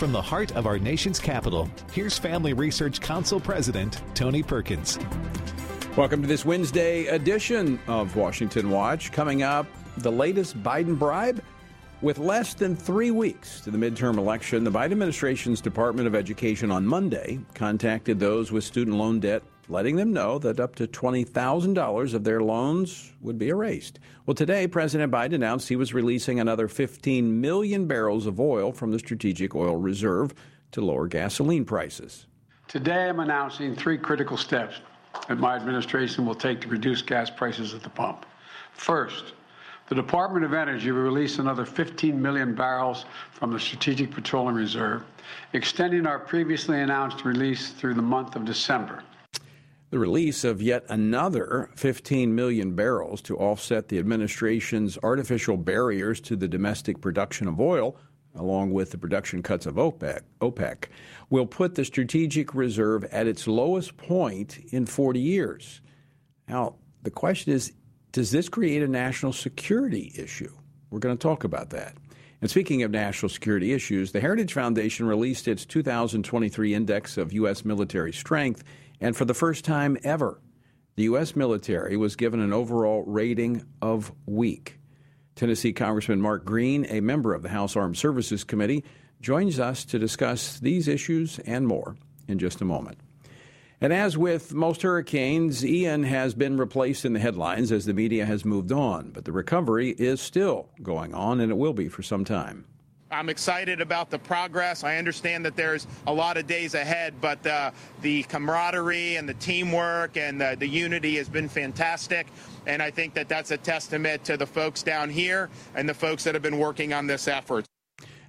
From the heart of our nation's capital, here's Family Research Council President Tony Perkins. Welcome to this Wednesday edition of Washington Watch. Coming up, the latest Biden bribe. With less than three weeks to the midterm election, the Biden administration's Department of Education on Monday contacted those with student loan debt, letting them know that up to $20,000 of their loans would be erased. Well, today, President Biden announced he was releasing another 15 million barrels of oil from the Strategic Oil Reserve to lower gasoline prices. Today, I'm announcing three critical steps that my administration will take to reduce gas prices at the pump. First, the Department of Energy will release another 15 million barrels from the Strategic Petroleum Reserve, extending our previously announced release through the month of December. The release of yet another 15 million barrels to offset the administration's artificial barriers to the domestic production of oil, along with the production cuts of OPEC, OPEC will put the strategic reserve at its lowest point in 40 years. Now, the question is does this create a national security issue? We're going to talk about that. And speaking of national security issues, the Heritage Foundation released its 2023 Index of U.S. Military Strength, and for the first time ever, the U.S. military was given an overall rating of weak. Tennessee Congressman Mark Green, a member of the House Armed Services Committee, joins us to discuss these issues and more in just a moment. And as with most hurricanes, Ian has been replaced in the headlines as the media has moved on, but the recovery is still going on, and it will be for some time. I'm excited about the progress. I understand that there's a lot of days ahead, but uh, the camaraderie and the teamwork and the, the unity has been fantastic. And I think that that's a testament to the folks down here and the folks that have been working on this effort.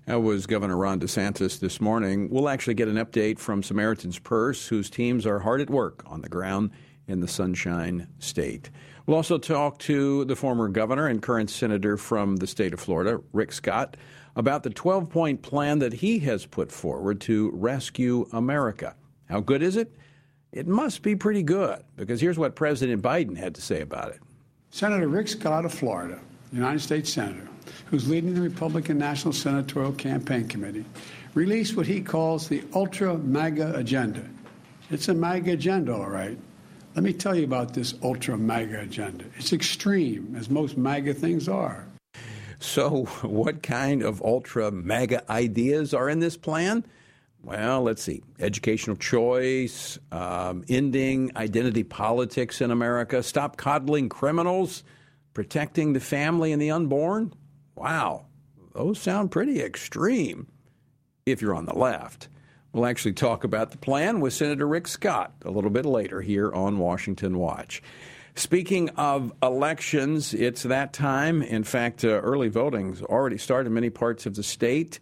That was Governor Ron DeSantis this morning. We'll actually get an update from Samaritan's Purse, whose teams are hard at work on the ground in the Sunshine State. We'll also talk to the former governor and current senator from the state of Florida, Rick Scott, about the 12 point plan that he has put forward to rescue America. How good is it? It must be pretty good, because here's what President Biden had to say about it. Senator Rick Scott of Florida, United States Senator, who's leading the Republican National Senatorial Campaign Committee, released what he calls the Ultra MAGA Agenda. It's a MAGA agenda, all right. Let me tell you about this Ultra MAGA agenda. It's extreme, as most MAGA things are. So, what kind of ultra mega ideas are in this plan? Well, let's see. Educational choice, um, ending identity politics in America, stop coddling criminals, protecting the family and the unborn. Wow, those sound pretty extreme if you're on the left. We'll actually talk about the plan with Senator Rick Scott a little bit later here on Washington Watch. Speaking of elections, it's that time. In fact, uh, early voting's already started in many parts of the state.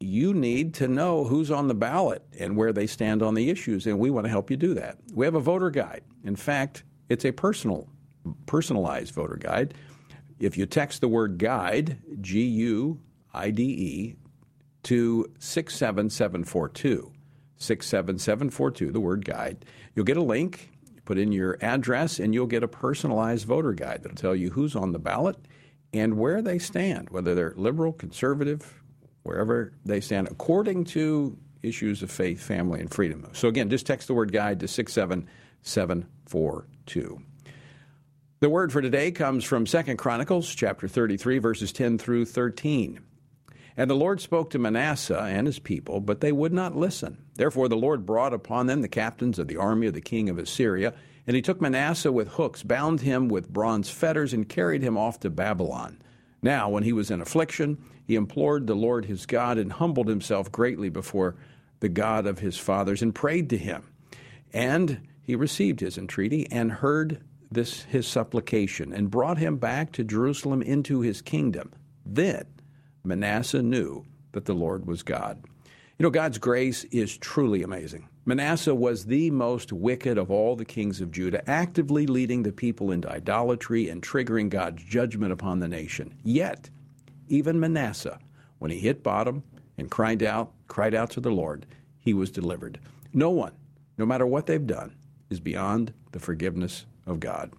You need to know who's on the ballot and where they stand on the issues, and we want to help you do that. We have a voter guide. In fact, it's a personal, personalized voter guide if you text the word guide, G U I D E, to 67742, 67742, the word guide, you'll get a link, put in your address, and you'll get a personalized voter guide that'll tell you who's on the ballot and where they stand, whether they're liberal, conservative, wherever they stand, according to issues of faith, family, and freedom. So again, just text the word guide to 67742. The word for today comes from 2 Chronicles chapter 33 verses 10 through 13. And the Lord spoke to Manasseh and his people, but they would not listen. Therefore the Lord brought upon them the captains of the army of the king of Assyria, and he took Manasseh with hooks, bound him with bronze fetters, and carried him off to Babylon. Now, when he was in affliction, he implored the Lord his God and humbled himself greatly before the God of his fathers and prayed to him. And he received his entreaty and heard this his supplication and brought him back to Jerusalem into his kingdom. Then Manasseh knew that the Lord was God. You know, God's grace is truly amazing. Manasseh was the most wicked of all the kings of Judah, actively leading the people into idolatry and triggering God's judgment upon the nation. Yet, even Manasseh, when he hit bottom and cried out, cried out to the Lord, he was delivered. No one, no matter what they've done, is beyond the forgiveness of God.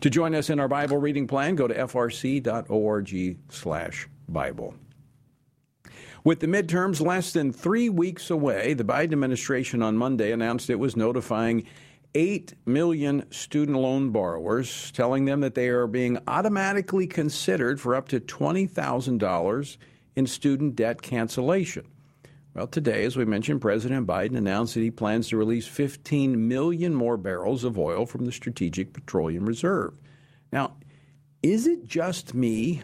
To join us in our Bible reading plan, go to frc.org/bible. With the midterms less than three weeks away, the Biden administration on Monday announced it was notifying 8 million student loan borrowers, telling them that they are being automatically considered for up to $20,000 in student debt cancellation. Well, today, as we mentioned, President Biden announced that he plans to release 15 million more barrels of oil from the Strategic Petroleum Reserve. Now, is it just me,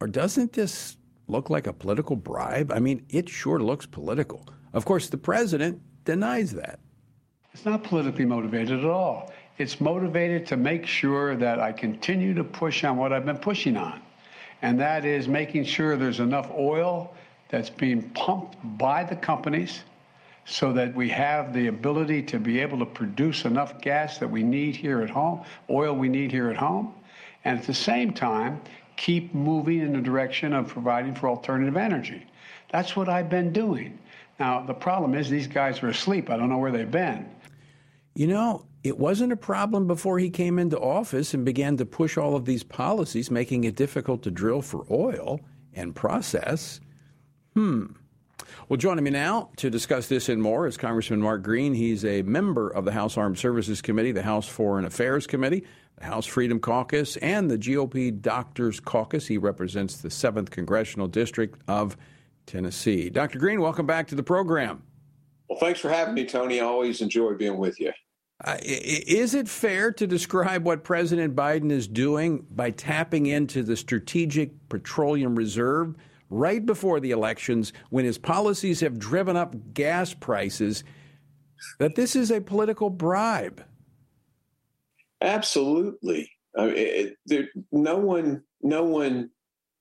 or doesn't this look like a political bribe? I mean, it sure looks political. Of course, the president denies that. It's not politically motivated at all. It's motivated to make sure that I continue to push on what I've been pushing on, and that is making sure there's enough oil that's being pumped by the companies so that we have the ability to be able to produce enough gas that we need here at home, oil we need here at home, and at the same time, keep moving in the direction of providing for alternative energy. That's what I've been doing. Now, the problem is these guys are asleep. I don't know where they've been. You know, it wasn't a problem before he came into office and began to push all of these policies, making it difficult to drill for oil and process. Hmm. Well, joining me now to discuss this and more is Congressman Mark Green. He's a member of the House Armed Services Committee, the House Foreign Affairs Committee, House Freedom Caucus, and the GOP Doctors Caucus. He represents the 7th Congressional District of Tennessee. Dr. Green, welcome back to the program. Well, thanks for having me, Tony. I always enjoy being with you. Uh, is it fair to describe what President Biden is doing by tapping into the Strategic Petroleum Reserve right before the elections when his policies have driven up gas prices that this is a political bribe? Absolutely. I mean, it, there, no one, no one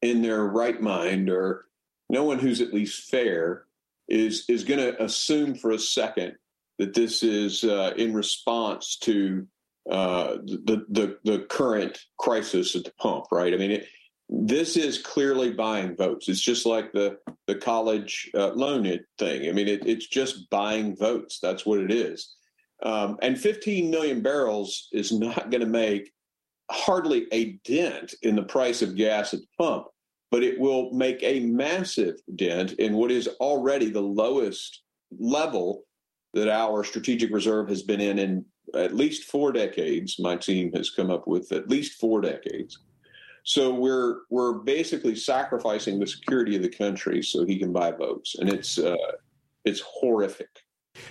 in their right mind, or no one who's at least fair, is is going to assume for a second that this is uh, in response to uh, the, the the current crisis at the pump, right? I mean, it, this is clearly buying votes. It's just like the the college uh, loan thing. I mean, it, it's just buying votes. That's what it is. Um, and 15 million barrels is not going to make hardly a dent in the price of gas at the pump, but it will make a massive dent in what is already the lowest level that our strategic reserve has been in in at least four decades. My team has come up with at least four decades. So we're we're basically sacrificing the security of the country so he can buy votes, and it's uh, it's horrific.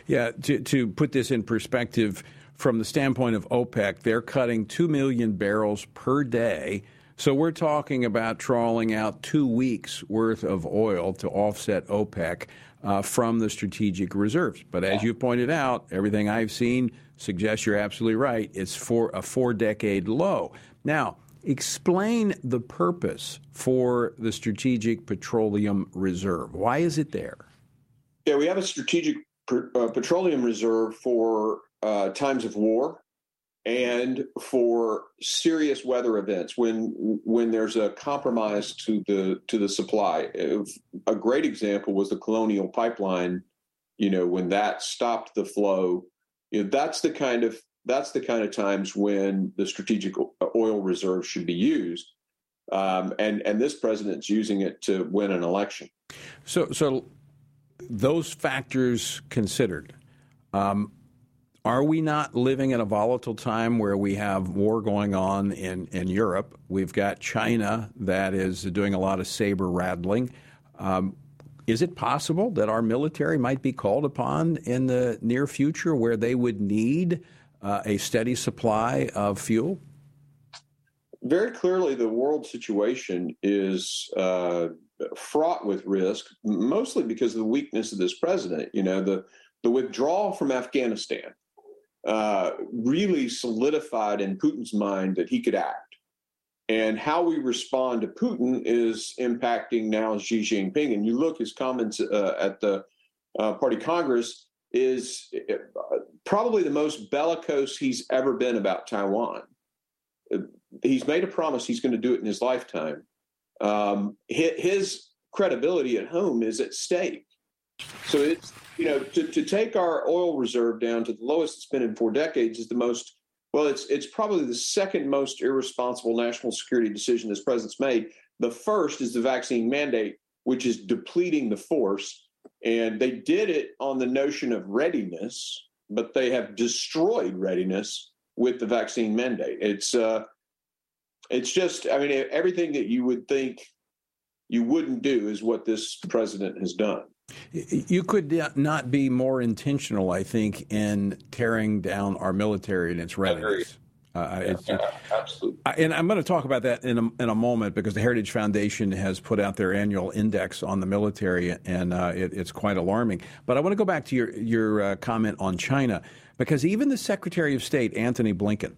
Yeah, to to put this in perspective, from the standpoint of OPEC, they're cutting two million barrels per day. So we're talking about trawling out two weeks worth of oil to offset OPEC uh, from the strategic reserves. But as you pointed out, everything I've seen suggests you're absolutely right. It's for a four decade low. Now, explain the purpose for the Strategic Petroleum Reserve. Why is it there? Yeah, we have a strategic uh, petroleum reserve for uh, times of war and for serious weather events when when there's a compromise to the to the supply. A great example was the Colonial Pipeline. You know, when that stopped the flow, you know, that's the kind of that's the kind of times when the strategic oil reserve should be used. Um, and and this president's using it to win an election. So so those factors considered. Um, are we not living in a volatile time where we have war going on in, in Europe? We've got China that is doing a lot of saber rattling. Um, is it possible that our military might be called upon in the near future where they would need uh, a steady supply of fuel? Very clearly, the world situation is uh, fraught with risk, mostly because of the weakness of this president. You know, the the withdrawal from Afghanistan uh, really solidified in Putin's mind that he could act. And how we respond to Putin is impacting now Xi Jinping. And you look his comments uh, at the uh, Party Congress is uh, probably the most bellicose he's ever been about Taiwan. Uh, he's made a promise he's going to do it in his lifetime. Um, his, credibility at home is at stake. So it's you know to, to take our oil reserve down to the lowest it's been in four decades is the most well it's it's probably the second most irresponsible national security decision this president's made. The first is the vaccine mandate which is depleting the force. And they did it on the notion of readiness, but they have destroyed readiness with the vaccine mandate. It's uh, it's just, I mean, everything that you would think you wouldn't do is what this president has done. You could not be more intentional, I think, in tearing down our military and its readiness. Uh, yeah, absolutely. And I'm going to talk about that in a, in a moment because the Heritage Foundation has put out their annual index on the military, and uh, it, it's quite alarming. But I want to go back to your your uh, comment on China because even the Secretary of State Antony Blinken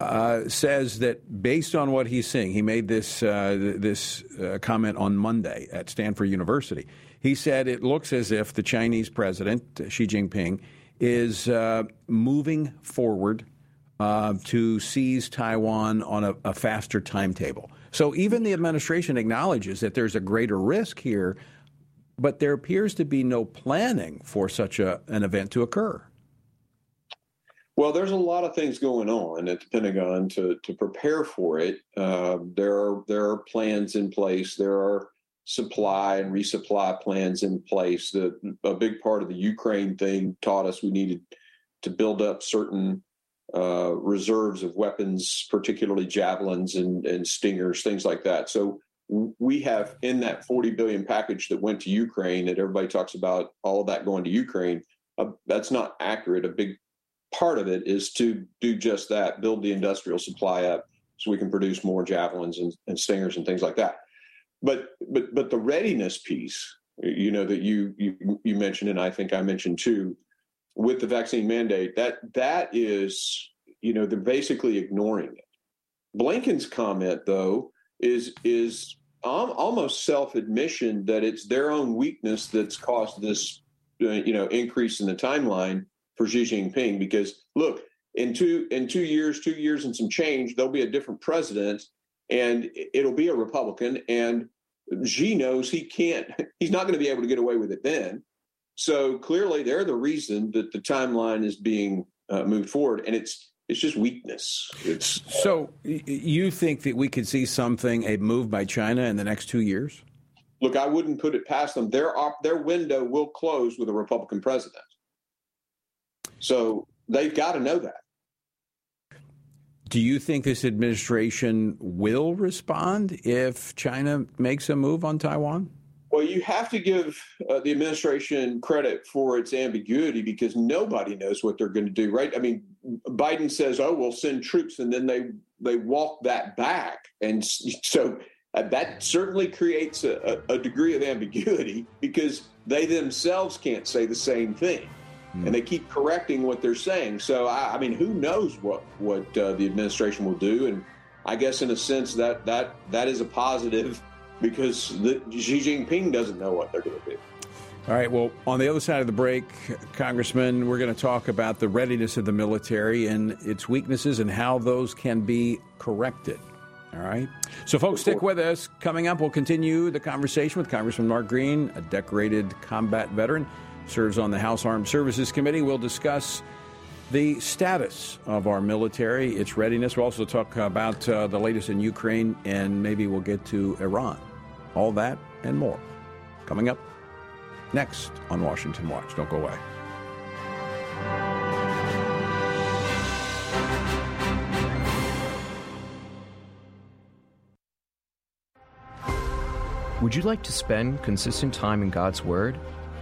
uh, says that based on what he's seeing, he made this uh, this uh, comment on Monday at Stanford University. He said it looks as if the Chinese president Xi Jinping is moving forward uh, to seize Taiwan on a, a faster timetable. So even the administration acknowledges that there's a greater risk here, but there appears to be no planning for such a, an event to occur. Well, there's a lot of things going on at the Pentagon to to prepare for it. Uh, there are there are plans in place. There are supply and resupply plans in place. The, a big part of the Ukraine thing taught us we needed to build up certain uh, reserves of weapons, particularly javelins and, and stingers, things like that. So we have in that 40 billion package that went to Ukraine, that everybody talks about all of that going to Ukraine. Uh, that's not accurate. A big part of it is to do just that, build the industrial supply up so we can produce more javelins and, and stingers and things like that. But but but the readiness piece, you know, that you you you mentioned, and I think I mentioned too, with the vaccine mandate, that that is, you know, they're basically ignoring it. Blinken's comment, though, is is almost self admission that it's their own weakness that's caused this, uh, you know, increase in the timeline for Xi Jinping. Because look, in two in two years, two years and some change, there'll be a different president, and it'll be a Republican, and Xi knows he can't. He's not going to be able to get away with it then. So clearly, they're the reason that the timeline is being uh, moved forward, and it's it's just weakness. It's so you think that we could see something a move by China in the next two years? Look, I wouldn't put it past them. Their op- their window will close with a Republican president, so they've got to know that. Do you think this administration will respond if China makes a move on Taiwan? Well, you have to give uh, the administration credit for its ambiguity because nobody knows what they're going to do, right? I mean, Biden says, "Oh, we'll send troops," and then they they walk that back, and so uh, that certainly creates a, a, degree of ambiguity because they themselves can't say the same thing, mm. and they keep correcting what they're saying. So, I, I mean, who knows what what uh, the administration will do? And I guess, in a sense, that that that is a positive because the, Xi Jinping doesn't know what they're going to do. All right. Well, on the other side of the break, Congressman, we're going to talk about the readiness of the military and its weaknesses and how those can be corrected. All right. So, folks, stick with us. Coming up, we'll continue the conversation with Congressman Mark Green, a decorated combat veteran, serves on the House Armed Services Committee. We'll discuss the status of our military, its readiness. We'll also talk about uh, the latest in Ukraine, and maybe we'll get to Iran. All that and more coming up next on Washington Watch. Don't go away. Would you like to spend consistent time in God's Word?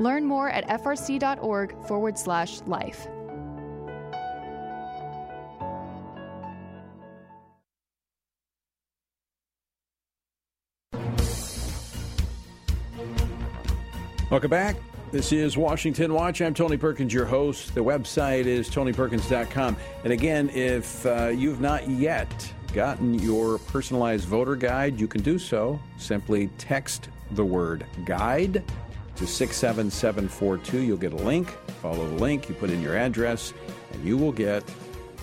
Learn more at frc.org forward slash life. Welcome back. This is Washington Watch. I'm Tony Perkins, your host. The website is tonyperkins.com. And again, if uh, you've not yet gotten your personalized voter guide, you can do so. Simply text the word guide to 67742. You'll get a link. Follow the link, you put in your address, and you will get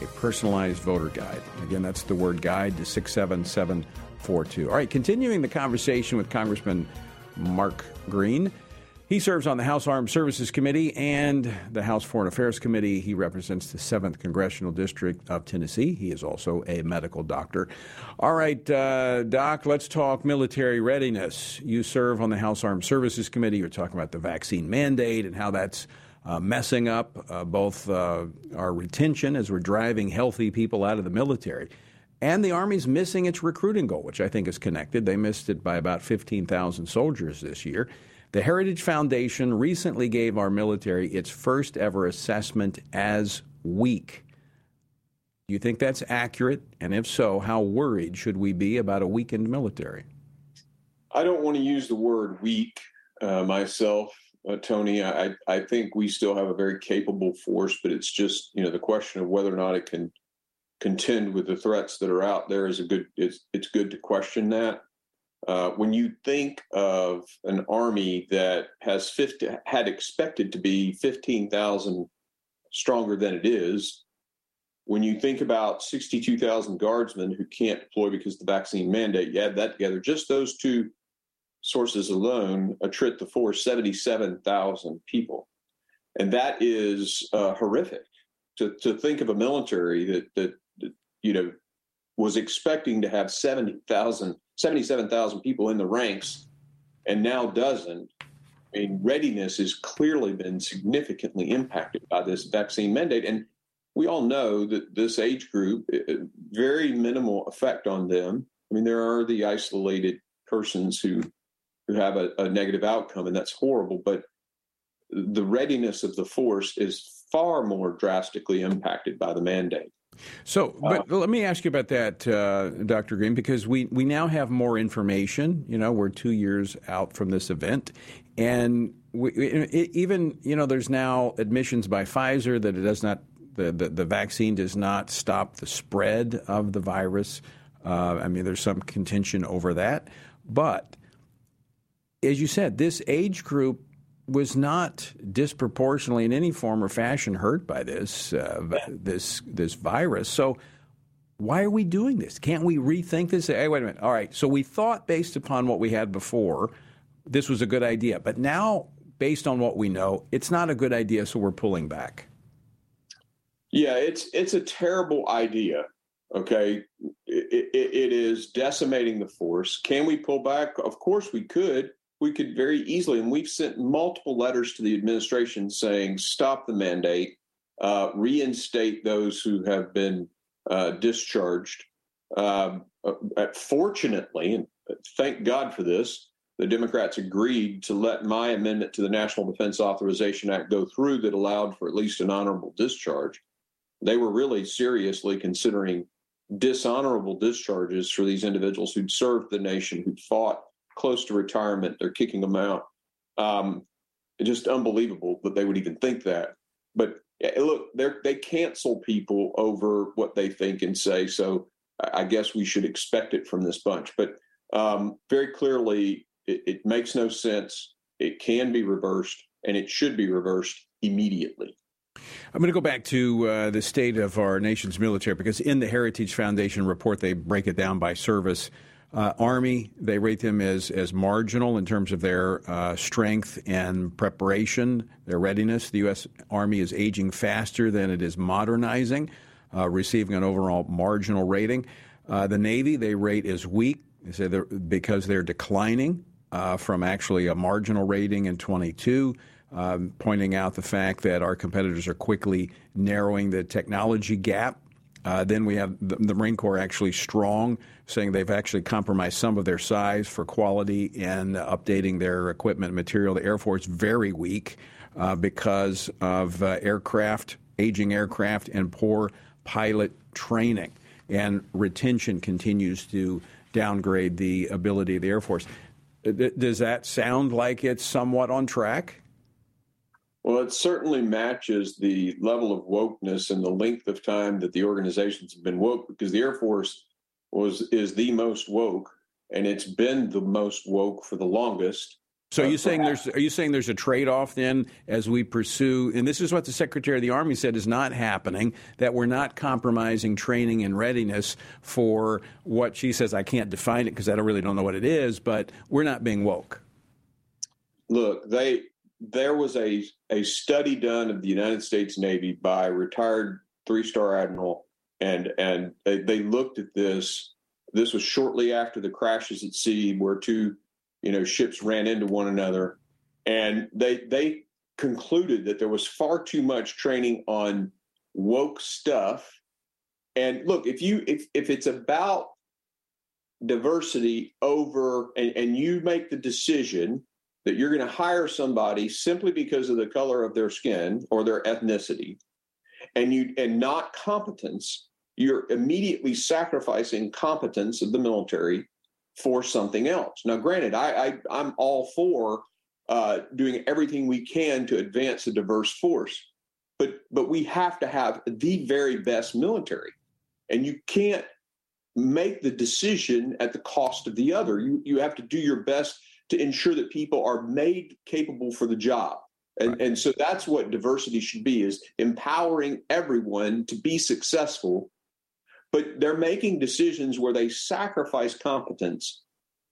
a personalized voter guide. Again, that's the word guide to 67742. All right, continuing the conversation with Congressman Mark Green. He serves on the House Armed Services Committee and the House Foreign Affairs Committee. He represents the 7th Congressional District of Tennessee. He is also a medical doctor. All right, uh, Doc, let's talk military readiness. You serve on the House Armed Services Committee. You're talking about the vaccine mandate and how that's uh, messing up uh, both uh, our retention as we're driving healthy people out of the military. And the Army's missing its recruiting goal, which I think is connected. They missed it by about 15,000 soldiers this year. The Heritage Foundation recently gave our military its first ever assessment as weak. Do you think that's accurate? And if so, how worried should we be about a weakened military? I don't want to use the word weak uh, myself, uh, Tony. I, I think we still have a very capable force, but it's just you know the question of whether or not it can contend with the threats that are out there is a good. It's it's good to question that. Uh, when you think of an army that has 50, had expected to be 15,000 stronger than it is, when you think about 62,000 guardsmen who can't deploy because of the vaccine mandate, you add that together, just those two sources alone attrit the force 77,000 people. And that is uh, horrific to, to think of a military that, that, that, you know, was expecting to have 70,000 77,000 people in the ranks and now doesn't, I mean, readiness has clearly been significantly impacted by this vaccine mandate. And we all know that this age group, eh, eh, very minimal effect on them. I mean, there are the isolated persons who who have a, a negative outcome, and that's horrible. But the readiness of the force is far more drastically impacted by the mandate. So, but uh, let me ask you about that, uh, Dr. Green, because we, we now have more information. You know, we're two years out from this event, and we, it, even you know, there's now admissions by Pfizer that it does not the, the, the vaccine does not stop the spread of the virus. Uh, I mean, there's some contention over that, but as you said, this age group was not disproportionately in any form or fashion hurt by this uh, this this virus. So why are we doing this? Can't we rethink this? Hey, wait a minute. All right. So we thought based upon what we had before, this was a good idea. But now, based on what we know, it's not a good idea, so we're pulling back. Yeah, it's it's a terrible idea. Okay, it, it, it is decimating the force. Can we pull back? Of course, we could. We could very easily, and we've sent multiple letters to the administration saying, "Stop the mandate, uh, reinstate those who have been uh, discharged." Um, uh, fortunately, and thank God for this, the Democrats agreed to let my amendment to the National Defense Authorization Act go through that allowed for at least an honorable discharge. They were really seriously considering dishonorable discharges for these individuals who'd served the nation, who'd fought close to retirement. They're kicking them out. Um, just unbelievable that they would even think that. But look, they cancel people over what they think and say. So I guess we should expect it from this bunch. But um, very clearly, it, it makes no sense. It can be reversed, and it should be reversed immediately. I'm going to go back to uh, the state of our nation's military because in the Heritage Foundation report, they break it down by service. Uh, Army, they rate them as, as marginal in terms of their uh, strength and preparation, their readiness. The U.S. Army is aging faster than it is modernizing, uh, receiving an overall marginal rating. Uh, the Navy, they rate as weak they say they're, because they're declining uh, from actually a marginal rating in 22 um, pointing out the fact that our competitors are quickly narrowing the technology gap. Uh, then we have the, the, Marine Corps actually strong, saying they've actually compromised some of their size for quality and updating their equipment and material. The Air Force very weak uh, because of uh, aircraft, aging aircraft, and poor pilot training. And retention continues to downgrade the ability of the Air Force. Uh, does that sound like it's somewhat on track? Well, it certainly matches the level of wokeness and the length of time that the organizations have been woke because the Air Force was is the most woke and it's been the most woke for the longest. So are you uh, saying there's are you saying there's a trade off then as we pursue and this is what the Secretary of the Army said is not happening that we're not compromising training and readiness for what she says I can't define it because I don't really don't know what it is but we're not being woke. Look, they there was a, a study done of the United States Navy by retired three star admiral, and and they, they looked at this. This was shortly after the crashes at sea, where two you know ships ran into one another, and they they concluded that there was far too much training on woke stuff. And look, if you if if it's about diversity over and, and you make the decision that you're going to hire somebody simply because of the color of their skin or their ethnicity. And you and not competence you're immediately sacrificing competence of the military for something else. Now granted i, I am all for uh, doing everything we can to advance a diverse force but but we have to have the very best military. And you can't make the decision at the cost of the other. You you have to do your best to ensure that people are made capable for the job. And, right. and so that's what diversity should be is empowering everyone to be successful but they're making decisions where they sacrifice competence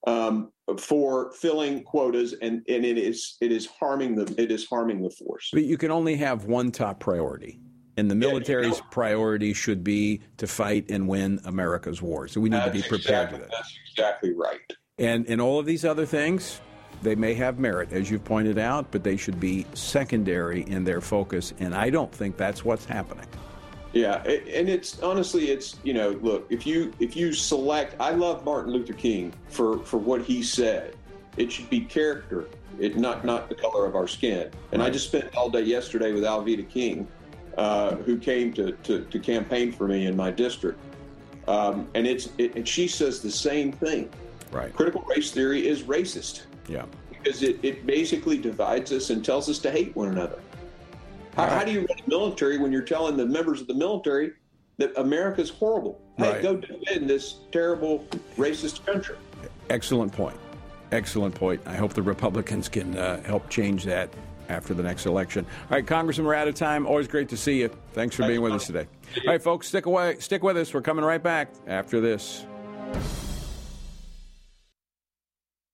um, for filling quotas, and, and it is it is harming the it is harming the force. But you can only have one top priority, and the military's yeah, priority should be to fight and win America's war. So we need to be prepared exactly, for that. That's exactly right. And in all of these other things, they may have merit, as you've pointed out, but they should be secondary in their focus. And I don't think that's what's happening. Yeah, and it's honestly, it's you know, look, if you if you select, I love Martin Luther King for for what he said. It should be character, it not not the color of our skin. And. I just spent all day yesterday with Alveda King, uh, who came to, to, to campaign for me in my district, um, and it's it, and she says the same thing. Right. Critical race theory is racist. Yeah. Because it, it basically divides us and tells us to hate one another. How, right. how do you run a military when you're telling the members of the military that America's horrible? Hey, right. go defend this terrible racist country. Excellent point. Excellent point. I hope the Republicans can uh, help change that after the next election. All right, Congressman, we're out of time. Always great to see you. Thanks for Thanks being with us today. All right, folks, stick away. Stick with us. We're coming right back after this.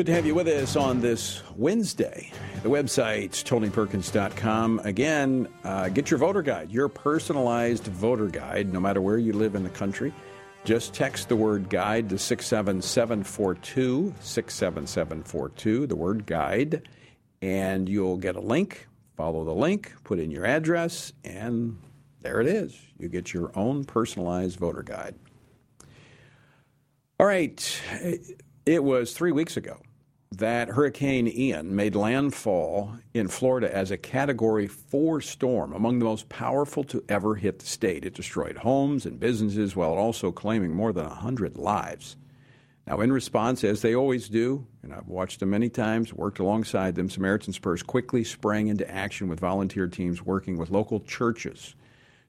Good to have you with us on this Wednesday. The website's TonyPerkins.com. Again, uh, get your voter guide, your personalized voter guide, no matter where you live in the country. Just text the word guide to 67742, 67742, the word guide, and you'll get a link. Follow the link, put in your address, and there it is. You get your own personalized voter guide. All right. It was three weeks ago that Hurricane Ian made landfall in Florida as a Category 4 storm, among the most powerful to ever hit the state. It destroyed homes and businesses while also claiming more than 100 lives. Now, in response, as they always do, and I've watched them many times, worked alongside them, Samaritan's Purse quickly sprang into action with volunteer teams working with local churches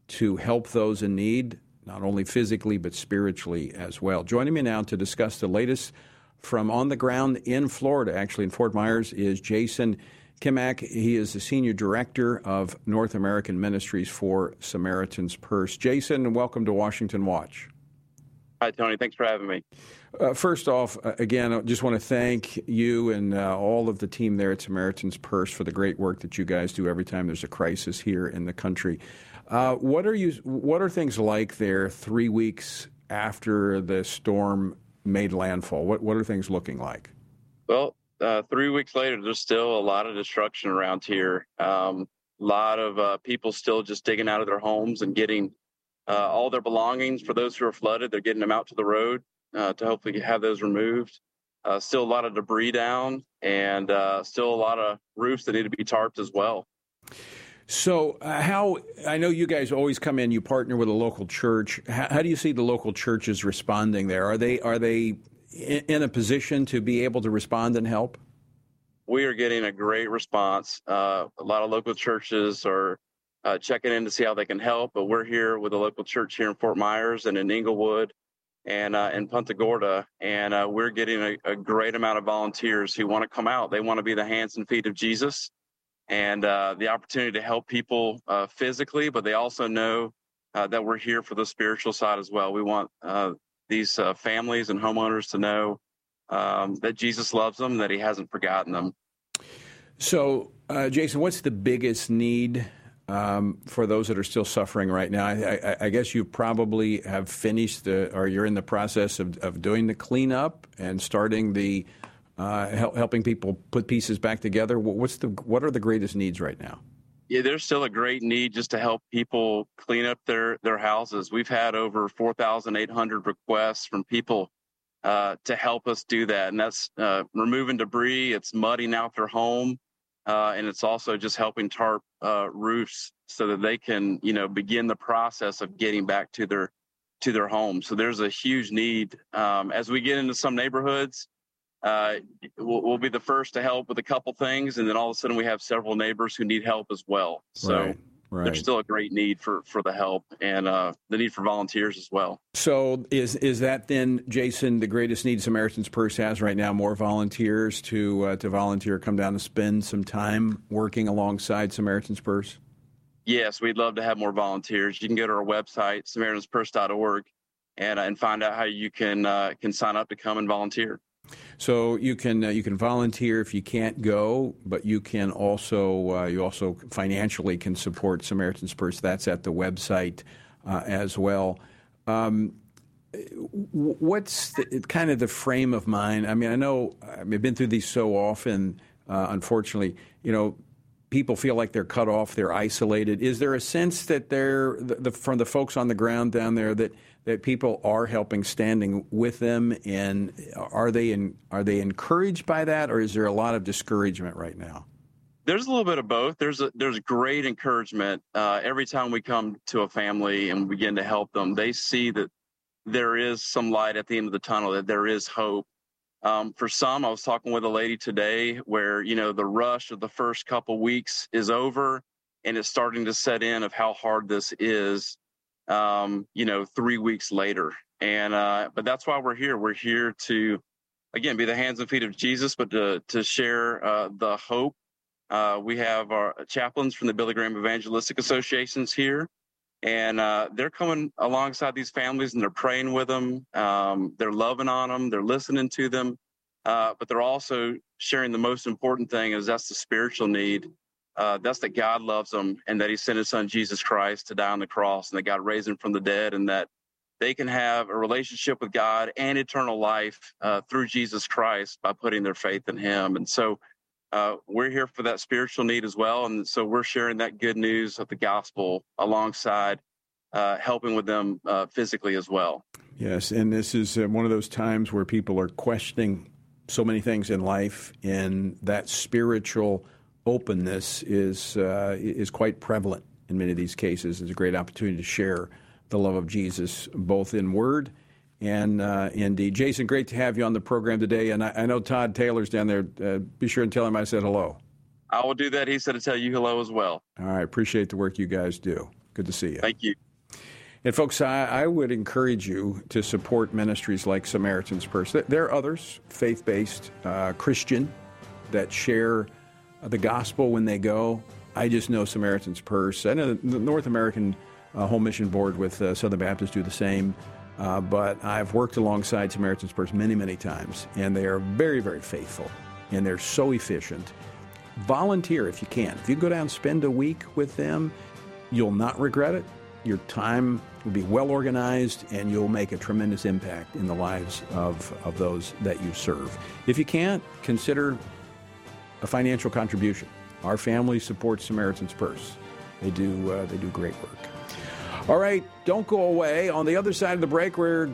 to help those in need, not only physically but spiritually as well. Joining me now to discuss the latest from on the ground in Florida, actually in Fort Myers, is Jason Kimack. He is the Senior Director of North American Ministries for Samaritan's Purse. Jason, welcome to Washington Watch. Hi, Tony. Thanks for having me. Uh, first off, uh, again, I just want to thank you and uh, all of the team there at Samaritan's Purse for the great work that you guys do every time there's a crisis here in the country. Uh, what are you? What are things like there three weeks after the storm made landfall? What what are things looking like? Well, uh, three weeks later, there's still a lot of destruction around here. Um, a lot of uh, people still just digging out of their homes and getting uh, all their belongings. For those who are flooded, they're getting them out to the road uh, to hopefully have those removed. Uh, still a lot of debris down, and uh, still a lot of roofs that need to be tarped as well. So, uh, how I know you guys always come in, you partner with a local church. How, how, do you see the local churches responding there? Are they are they in, in, a position to be able to respond and help? We are getting a great response. Uh, a lot of local churches are uh, checking in to see how they can help, but we're here with a local church here in Fort Myers and in Englewood and uh, in Punta Gorda, and uh, we're getting a, a great amount of volunteers who want to come out. They want to be the hands and feet of Jesus and uh, the opportunity to help people uh, physically, but they also know uh, that we're here for the spiritual side as well. We want uh, these uh, families and homeowners to know um, that Jesus loves them, that He hasn't forgotten them. So, uh, Jason, what's the biggest need um, for those that are still suffering right now? I, I, I, guess you probably have finished the, or you're in the process of, of doing the cleanup and starting the uh, help, helping people put pieces back together. What's the what are the greatest needs right now? yeah, there's still a great need just to help people clean up their their houses. We've had over 4,800 requests from people uh, to help us do that, and that's uh, removing debris. It's mudding out their home, uh, and it's also just helping tarp uh, roofs so that they can, you know, begin the process of getting back to their to their home. So there's a huge need um, as we get into some neighborhoods uh, we'll, we'll, be the first to help with a couple things, and then all of a sudden we have several neighbors who need help as well. So right, right. there's still a great need for for the help and uh, the need for volunteers as well. So is is that then, Jason, the greatest need Samaritan's Purse has right now? More volunteers to uh, to volunteer, come down and spend some time working alongside Samaritan's Purse. Yes, we'd love to have more volunteers. You can go to our website, SamaritansPurse.org, and uh, and find out how you can uh, can sign up to come and volunteer. So you can uh, you can volunteer if you can't go, but you can also uh, you also financially can support Samaritan's Purse. That's at the website uh, as well. Um, what's the, kind of the frame of mind? I mean, I know I've been through these so often. Uh, unfortunately, you know, people feel like they're cut off, they're isolated. Is there a sense that they're the, the, from the folks on the ground down there that that people are helping, standing with them, and are they in, are they encouraged by that, or is there a lot of discouragement right now? There's a little bit of both. There's a, there's great encouragement uh, every time we come to a family and begin to help them. They see that there is some light at the end of the tunnel, that there is hope. Um, for some, I was talking with a lady today where you know the rush of the first couple weeks is over, and it's starting to set in of how hard this is um, you know, three weeks later. And uh, but that's why we're here. We're here to again be the hands and feet of Jesus, but to to share uh, the hope. Uh, we have our chaplains from the Billy Graham Evangelistic Associations here, and uh, they're coming alongside these families and they're praying with them. Um, they're loving on them. They're listening to them, uh, but they're also sharing the most important thing is that's the spiritual need uh, that's that God loves them and that He sent His Son Jesus Christ to die on the cross and that God raised Him from the dead and that they can have a relationship with God and eternal life uh, through Jesus Christ by putting their faith in Him. And so uh, we're here for that spiritual need as well. And so we're sharing that good news of the gospel alongside uh, helping with them uh, physically as well. Yes. And this is uh, one of those times where people are questioning so many things in life, and that spiritual openness is uh, is quite prevalent in many of these cases. It's a great opportunity to share the love of Jesus both in word and uh, in deed. Jason, great to have you on the program today. And I, I know Todd Taylor's down there. Uh, be sure and tell him I said hello. I will do that. He said to tell you hello as well. All right. Appreciate the work you guys do. Good to see you. Thank you. And folks, I, I, would encourage you to support ministries like Samaritan's Purse. There are others, faith based, uh, Christian, that share the gospel when they go. I just know Samaritan's Purse. I know the North American uh, Home Mission Board with uh, Southern Baptists do the same. Uh, but I've worked alongside Samaritan's Purse many, many times, and they are very, very faithful, and they're so efficient. Volunteer if you can. If you go down spend a week with them, you'll not regret it. Your time will be well organized, and you'll make a tremendous impact in the lives of, of those that you serve. If you can't, consider a financial contribution. Our family supports Samaritan's Purse. They do, uh, they do great work. All right, don't go away. On the other side of the break, we're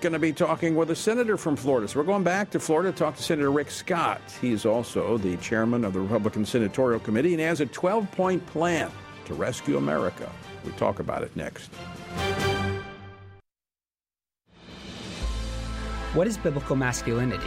going to be talking with a senator from Florida. So we're going back to Florida to talk to Senator Rick Scott. He's also the chairman of the Republican Senatorial Committee and has a 12 point plan to rescue America. We'll talk about it next. What is biblical masculinity?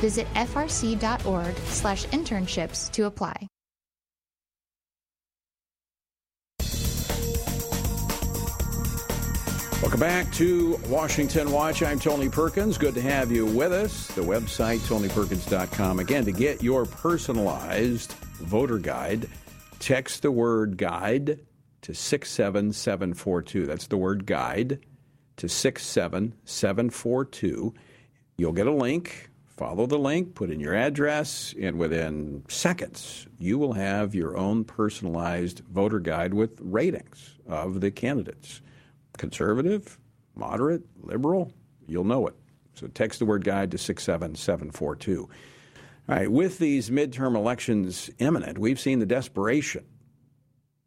Visit frc.org slash internships to apply. Welcome back to Washington Watch. I'm Tony Perkins. Good to have you with us. The website, tonyperkins.com. Again, to get your personalized voter guide, text the word guide to 67742. That's the word guide to 67742. You'll get a link. Follow the link, put in your address, and within seconds, you will have your own personalized voter guide with ratings of the candidates conservative, moderate, liberal, you'll know it. So text the word guide to 67742. All right, with these midterm elections imminent, we've seen the desperation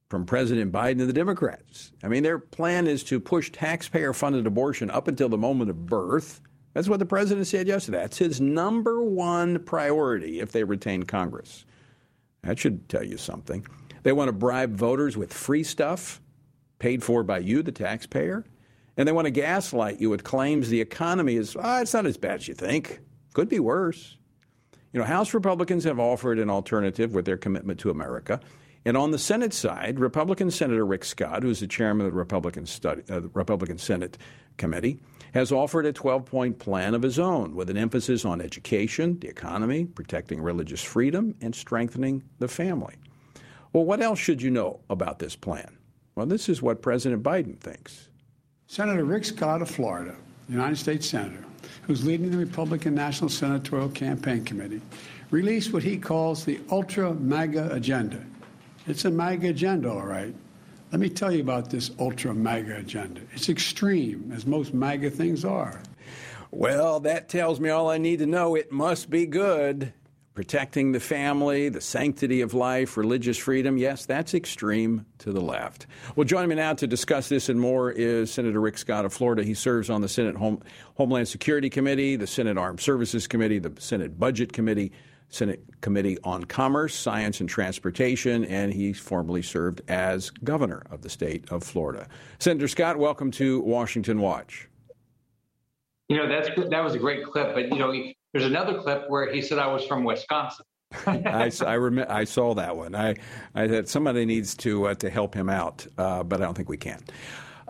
from President Biden and the Democrats. I mean, their plan is to push taxpayer funded abortion up until the moment of birth. That's what the president said yesterday. That's his number one priority if they retain Congress. That should tell you something. They want to bribe voters with free stuff paid for by you, the taxpayer. And they want to gaslight you with claims the economy is, oh, it's not as bad as you think. Could be worse. You know, House Republicans have offered an alternative with their commitment to America. And on the Senate side, Republican Senator Rick Scott, who's the chairman of the Republican, study, uh, the Republican Senate Committee, has offered a 12 point plan of his own with an emphasis on education, the economy, protecting religious freedom, and strengthening the family. Well, what else should you know about this plan? Well, this is what President Biden thinks. Senator Rick Scott of Florida, United States Senator, who's leading the Republican National Senatorial Campaign Committee, released what he calls the Ultra MAGA Agenda. It's a MAGA agenda, all right. Let me tell you about this Ultra MAGA agenda. It's extreme, as most MAGA things are. Well, that tells me all I need to know. It must be good protecting the family, the sanctity of life, religious freedom. Yes, that's extreme to the left. Well, joining me now to discuss this and more is Senator Rick Scott of Florida. He serves on the Senate Home, Homeland Security Committee, the Senate Armed Services Committee, the Senate Budget Committee, Senate Committee on Commerce, Science, and Transportation, and he formerly served as governor of the state of Florida. Senator Scott, welcome to Washington Watch. You know, that's that was a great clip, but you know, there's another clip where he said I was from Wisconsin. I, I, rem- I saw that one. I, I said somebody needs to uh, to help him out, uh, but I don't think we can.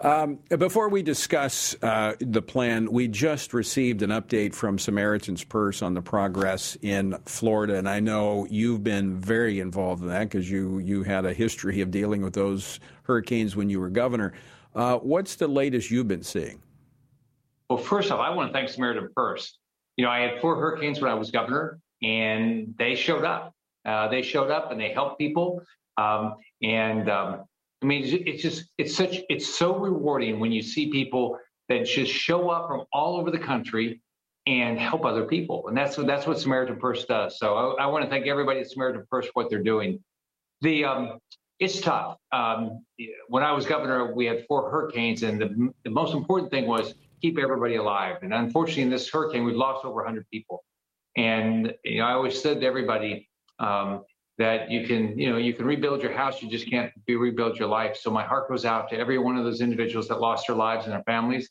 Um, before we discuss uh, the plan, we just received an update from Samaritan's Purse on the progress in Florida, and I know you've been very involved in that because you you had a history of dealing with those hurricanes when you were governor. Uh, what's the latest you've been seeing? Well, first off, I want to thank Samaritan Purse you know, I had four hurricanes when I was governor, and they showed up. Uh, they showed up and they helped people. Um, and um, I mean, it's just it's such it's so rewarding when you see people that just show up from all over the country and help other people, and that's what that's what Samaritan Purse does. So I, I want to thank everybody at Samaritan Purse for what they're doing. The um, it's tough. Um, when I was governor, we had four hurricanes, and the, the most important thing was keep everybody alive. And unfortunately, in this hurricane, we've lost over 100 people. And you know, I always said to everybody um, that you can, you know, you can rebuild your house, you just can't be rebuild your life. So my heart goes out to every one of those individuals that lost their lives and their families.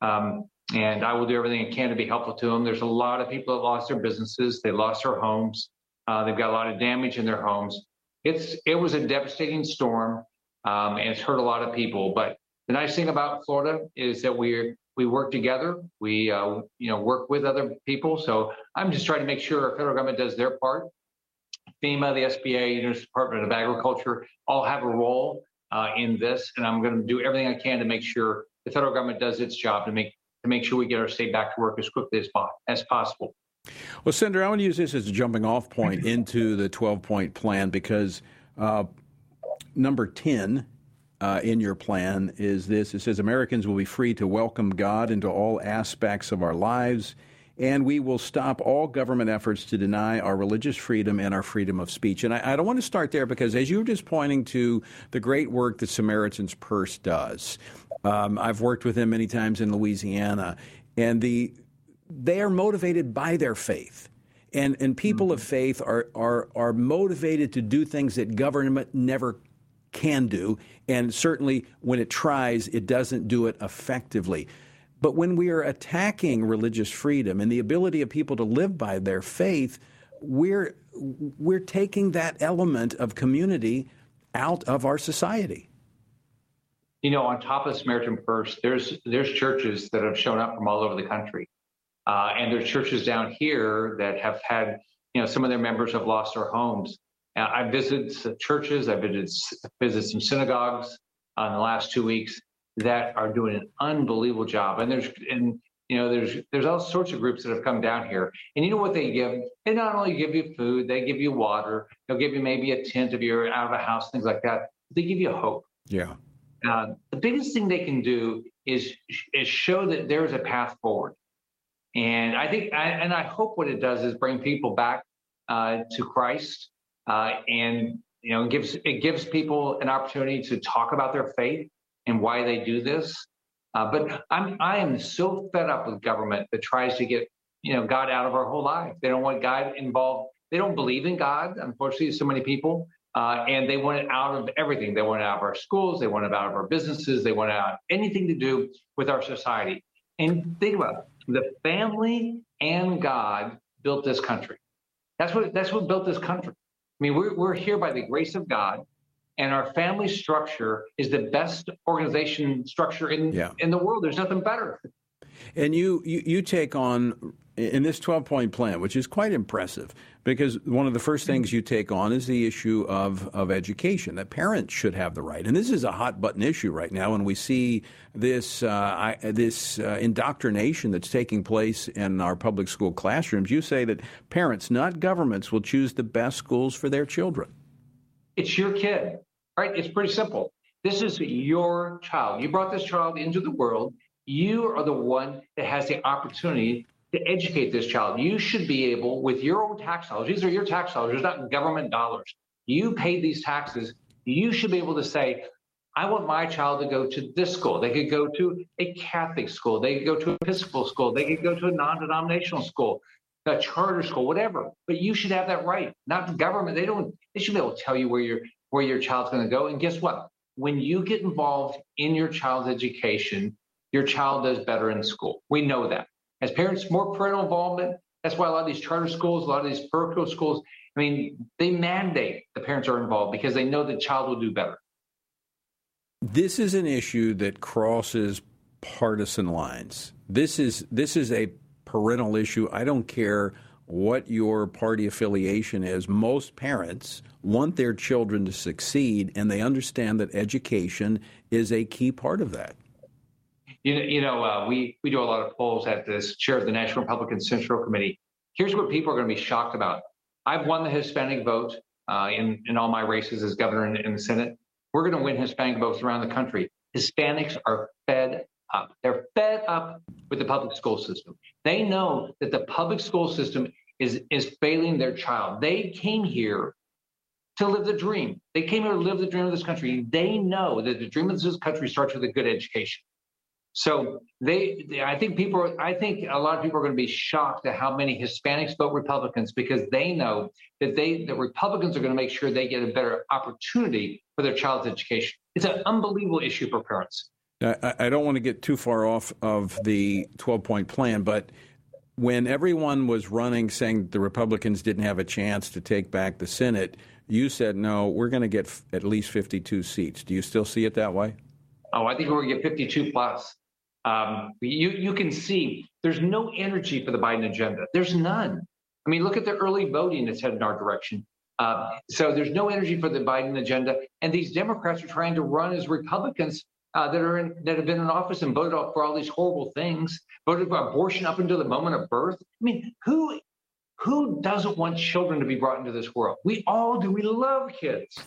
Um, and I will do everything I can to be helpful to them. There's a lot of people that lost their businesses, they lost their homes, uh, they've got a lot of damage in their homes. It's it was a devastating storm, um, and it's hurt a lot of people. But the nice thing about Florida is that we're we work together. We uh, you know work with other people. So I'm just trying to make sure our federal government does their part. FEMA, the SBA, U.S. Department of Agriculture all have a role uh, in this, and I'm going to do everything I can to make sure the federal government does its job to make to make sure we get our state back to work as quickly as, as possible. Well, Senator, I want to use this as a jumping off point into the 12 point plan because uh, number 10 uh, in your plan is this it says Americans will be free to welcome God into all aspects of our lives, and we will stop all government efforts to deny our religious freedom and our freedom of speech. And I, I don't want to start there because, as you were just pointing to the great work that Samaritan's Purse does, um, I've worked with them many times in Louisiana, and the they are motivated by their faith. And, and people mm-hmm. of faith are, are, are motivated to do things that government never can do. And certainly when it tries, it doesn't do it effectively. But when we are attacking religious freedom and the ability of people to live by their faith, we're, we're taking that element of community out of our society. You know, on top of Samaritan Purse, there's there's churches that have shown up from all over the country. Uh, and there's churches down here that have had, you know, some of their members have lost their homes. Uh, I visited churches, I visited, visited some synagogues uh, in the last two weeks that are doing an unbelievable job. And there's, and you know, there's there's all sorts of groups that have come down here. And you know what they give? They not only give you food, they give you water. They'll give you maybe a tent if you're out of a house, things like that. They give you hope. Yeah. Uh, the biggest thing they can do is is show that there is a path forward. And I think, I, and I hope what it does is bring people back uh, to Christ, uh, and you know, it gives it gives people an opportunity to talk about their faith and why they do this. Uh, but I'm I am so fed up with government that tries to get you know God out of our whole life. They don't want God involved. They don't believe in God. Unfortunately, so many people. Uh, and they want it out of everything. They want it out of our schools. They want it out of our businesses. They want it out anything to do with our society. And think about it the family and God built this country. That's what that's what built this country. I mean, we're we're here by the grace of God, and our family structure is the best organization structure in yeah. in the world. There's nothing better. And you, you, you take on in this 12 point plan, which is quite impressive, because one of the first things you take on is the issue of, of education, that parents should have the right. And this is a hot button issue right now, and we see this, uh, I, this uh, indoctrination that's taking place in our public school classrooms. You say that parents, not governments, will choose the best schools for their children. It's your kid, right? It's pretty simple. This is your child. You brought this child into the world you are the one that has the opportunity to educate this child. You should be able, with your own tax dollars, these are your tax dollars, not government dollars. You paid these taxes. You should be able to say, I want my child to go to this school. They could go to a Catholic school. They could go to an Episcopal school. They could go to a non denominational school, a charter school, whatever. But you should have that right, not the government. They don't, they should be able to tell you where your, where your child's going to go. And guess what? When you get involved in your child's education, your child does better in school. We know that. As parents, more parental involvement. That's why a lot of these charter schools, a lot of these parochial schools, I mean, they mandate the parents are involved because they know the child will do better. This is an issue that crosses partisan lines. This is this is a parental issue. I don't care what your party affiliation is. Most parents want their children to succeed, and they understand that education is a key part of that. You know, you know uh, we, we do a lot of polls at this chair of the National Republican Central Committee. Here's what people are going to be shocked about. I've won the Hispanic vote. uh, in, in all my races as governor and in the Senate. We're going to win Hispanic votes around the country. Hispanics are fed up. They're fed up with the public school system. They know that the public school system is, is failing their child. They came here to live the dream. They came here to live the dream of this country. They know that the dream of this country starts with a good education. So they, they, I think people, are, I think a lot of people are going to be shocked at how many Hispanics vote Republicans because they know that they, the Republicans are going to make sure they get a better opportunity for their child's education. It's an unbelievable issue for parents. I, don't want to get too far off of the 12 point plan, but when everyone was running saying the Republicans didn't have a chance to take back the Senate, you said, no, we're going to get f- at least 52 seats. Do you still see it that way? Oh, I think we're going to get 52 plus. Um, you, you can see there's no energy for the Biden agenda. There's none. I mean, look at the early voting that's headed in our direction. Uh, so there's no energy for the Biden agenda. And these Democrats are trying to run as Republicans uh, that are in, that have been in office and voted for all these horrible things, voted for abortion up until the moment of birth. I mean, who who doesn't want children to be brought into this world? We all do. We love kids.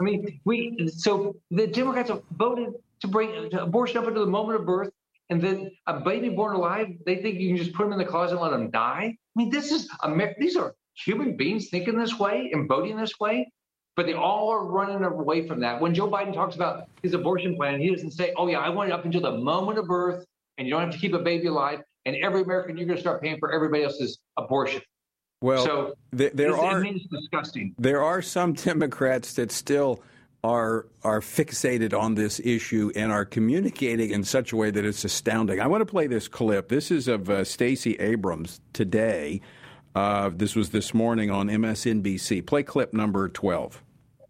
I mean, we so the Democrats have voted to bring to abortion up until the moment of birth, and then a baby born alive, they think you can just put them in the closet and let them die. I mean, this is Amer- these are human beings thinking this way and voting this way, but they all are running away from that. When Joe Biden talks about his abortion plan, he doesn't say, "Oh yeah, I want it up until the moment of birth, and you don't have to keep a baby alive." And every American, you're going to start paying for everybody else's abortion. Well, so th- there are disgusting. There are some Democrats that still are are fixated on this issue and are communicating in such a way that it's astounding. I want to play this clip. This is of uh, Stacey Abrams today. Uh, this was this morning on MSNBC. Play clip number twelve.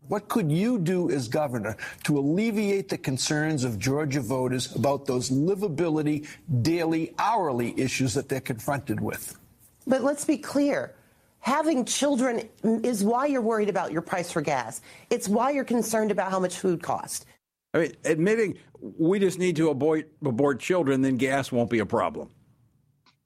What could you do as governor to alleviate the concerns of Georgia voters about those livability, daily, hourly issues that they're confronted with? But let's be clear having children is why you're worried about your price for gas. It's why you're concerned about how much food costs. I mean, admitting we just need to abort, abort children, then gas won't be a problem.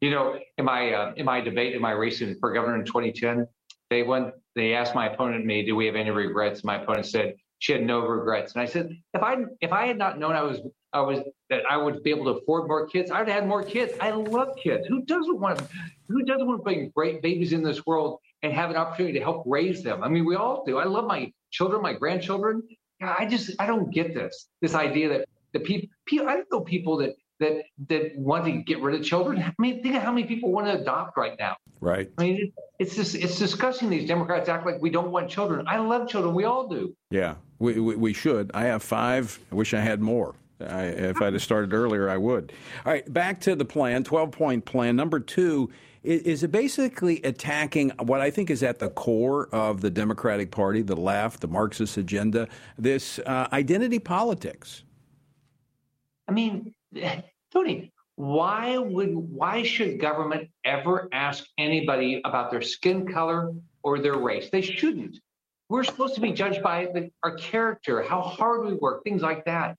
You know, in my uh, in my debate, in my race for governor in 2010, they went. They asked my opponent me, "Do we have any regrets?" My opponent said she had no regrets, and I said, "If I if I had not known I was I was that I would be able to afford more kids, I'd have had more kids. I love kids. Who doesn't want who doesn't want to bring great babies in this world and have an opportunity to help raise them? I mean, we all do. I love my children, my grandchildren. I just I don't get this this idea that the people, people I don't know people that that that want to get rid of children. I mean, think of how many people want to adopt right now. Right. I mean, it's just it's disgusting. These Democrats act like we don't want children. I love children. We all do. Yeah, we we, we should. I have five. I wish I had more. I, if I'd have started earlier, I would. All right, back to the plan, 12 point plan. Number two is, is it basically attacking what I think is at the core of the Democratic Party, the left, the Marxist agenda, this uh, identity politics. I mean, Tony, why would why should government ever ask anybody about their skin color or their race? They shouldn't. We're supposed to be judged by the, our character, how hard we work, things like that.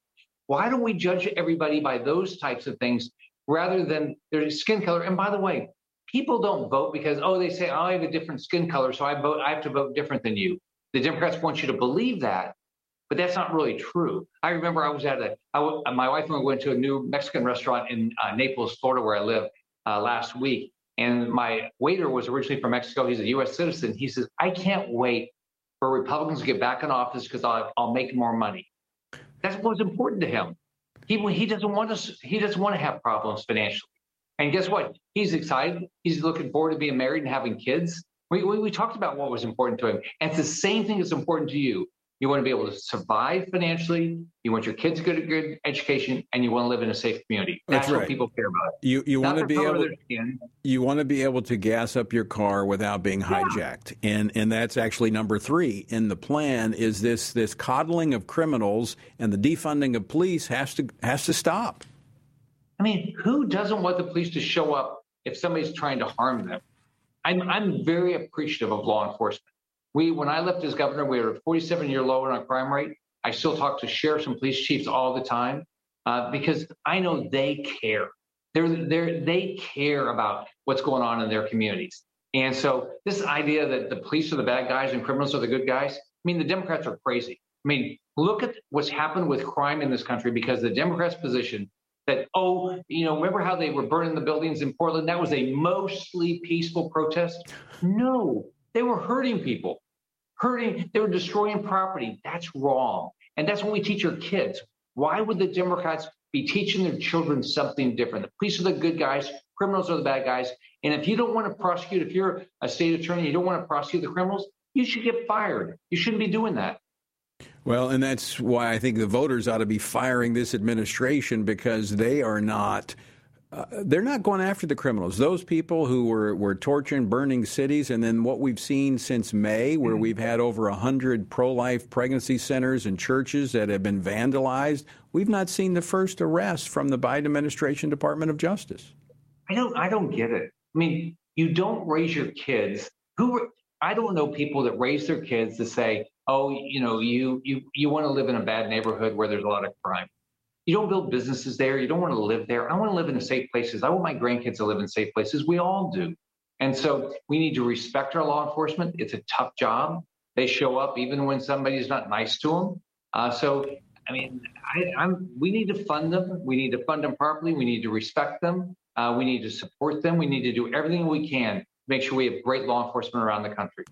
Why don't we judge everybody by those types of things rather than their skin color? And by the way, people don't vote because oh they say oh, I have a different skin color, so I vote I have to vote different than you. The Democrats want you to believe that, but that's not really true. I remember I was at a my wife and I went to a new Mexican restaurant in uh, Naples, Florida, where I live uh, last week, and my waiter was originally from Mexico. He's a U.S. citizen. He says I can't wait for Republicans to get back in office because I'll, I'll make more money. That's what's important to him. He he doesn't want us. He doesn't want to have problems financially. And guess what? He's excited. He's looking forward to being married and having kids. We, we, we talked about what was important to him. And it's the same thing that's important to you. You want to be able to survive financially. You want your kids to get a good education, and you want to live in a safe community. That's, That's right. what people care about. You you Not want to be able you want to be able to gas up your car without being hijacked, and and that's actually number three in the plan. Is this this coddling of criminals and the defunding of police has to has to stop. I mean, who doesn't want the police to show up if somebody's trying to harm them? I'm, I'm very appreciative of law enforcement. We, when I left as governor, we were a 47 year low in our crime rate. I still talk to sheriffs and police chiefs all the time uh, because I know they care. They're, they're, they care about what's going on in their communities. And so this idea that the police are the bad guys and criminals are the good guys, I mean, the Democrats are crazy. I mean, look at what's happened with crime in this country because the Democrats' position that, oh, you know, remember how they were burning the buildings in Portland? That was a mostly peaceful protest. No, they were hurting people, hurting, they were destroying property. That's wrong. And that's what we teach our kids. Why would the Democrats be teaching their children something different? The police are the good guys, criminals are the bad guys. And if you don't want to prosecute, if you're a state attorney, you don't want to prosecute the criminals, you should get fired. You shouldn't be doing that. Well, and that's why I think the voters ought to be firing this administration because they are not. Uh, they're not going after the criminals. Those people who were, were torturing, burning cities, and then what we've seen since May, where mm-hmm. we've had over 100 pro life pregnancy centers and churches that have been vandalized, we've not seen the first arrest from the Biden administration Department of Justice. I don't, I don't get it. I mean, you don't raise your kids. Who I don't know people that raise their kids to say, oh, you know, you you you want to live in a bad neighborhood where there's a lot of crime. You don't build businesses there. You don't want to live there. I want to live in safe places. I want my grandkids to live in safe places. We all do. And so we need to respect our law enforcement. It's a tough job. They show up even when somebody's not nice to them. Uh, so, I mean, I, We need to fund them. We need to fund them properly. We need to respect them. Uh, we need to support them. We need to do everything we can to make sure we have great law enforcement around the country.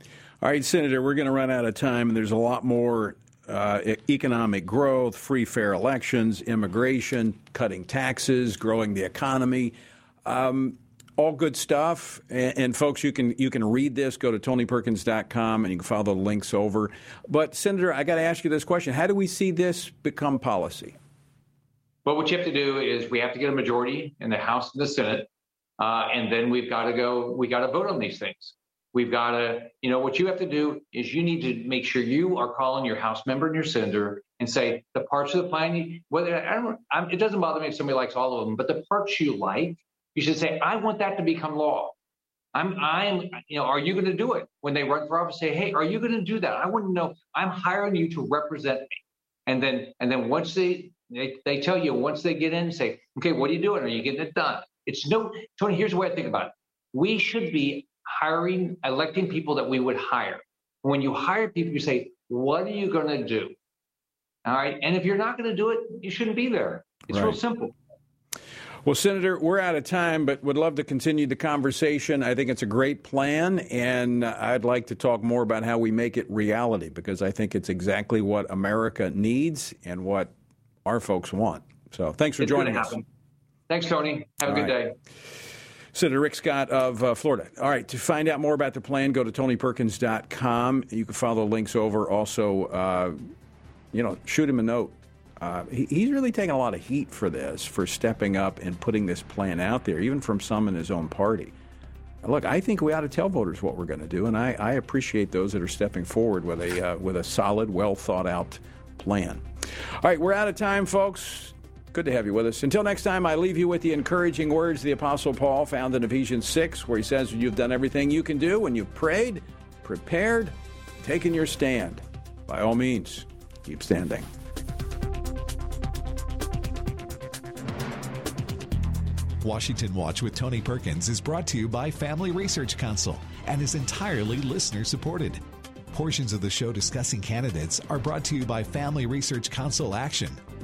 All right, Senator, we're going to run out of time, and there's a lot more uh, economic growth, free, fair elections, immigration, cutting taxes, growing the economy. Um, all good stuff. And, and, folks, you can you can read this. Go to tonyperkins.com and you can follow the links over. But Senator, I got to ask you this question: How do we see this become policy? Well, what you have to do is we have to get a majority in the House and the Senate, uh, and then we've got to go. We got to vote on these things. We've got to, you know, what you have to do is you need to make sure you are calling your House member and your senator and say the parts of the plan, whether I don't, I'm, it doesn't bother me if somebody likes all of them, but the parts you like, you should say, I want that to become law. I'm, I'm, you know, are you going to do it? When they run for office, say, hey, are you going to do that? I want to know. I'm hiring you to represent me. And then, and then once they, they, they tell you, once they get in, say, okay, what are you doing? Are you getting it done? It's no, Tony. Here's the way I think about it. We should be hiring, electing people that we would hire. When you hire people, you say, what are you going to do? All right. And if you're not going to do it, you shouldn't be there. It's right. real simple. Well, Senator, we're out of time, but would love to continue the conversation. I think it's a great plan, and I'd like to talk more about how we make it reality because I think it's exactly what America needs and what our folks want. So thanks for it's joining us. Thanks, Tony. Have All a good right. day. Senator Rick Scott of uh, Florida. All right, to find out more about the plan, go to tonyperkins.com. You can follow links over. Also, uh, you know, shoot him a note. Uh, he, he's really taking a lot of heat for this, for stepping up and putting this plan out there, even from some in his own party. Look, I think we ought to tell voters what we're going to do, and I, I, appreciate those that are stepping forward with a uh, with a solid, well thought out plan. All right, we're out of time, folks. Good to have you with us. Until next time, I leave you with the encouraging words the Apostle Paul found in Ephesians 6, where he says, You've done everything you can do when you've prayed, prepared, taken your stand. By all means, keep standing. Washington Watch with Tony Perkins is brought to you by Family Research Council and is entirely listener supported. Portions of the show discussing candidates are brought to you by Family Research Council Action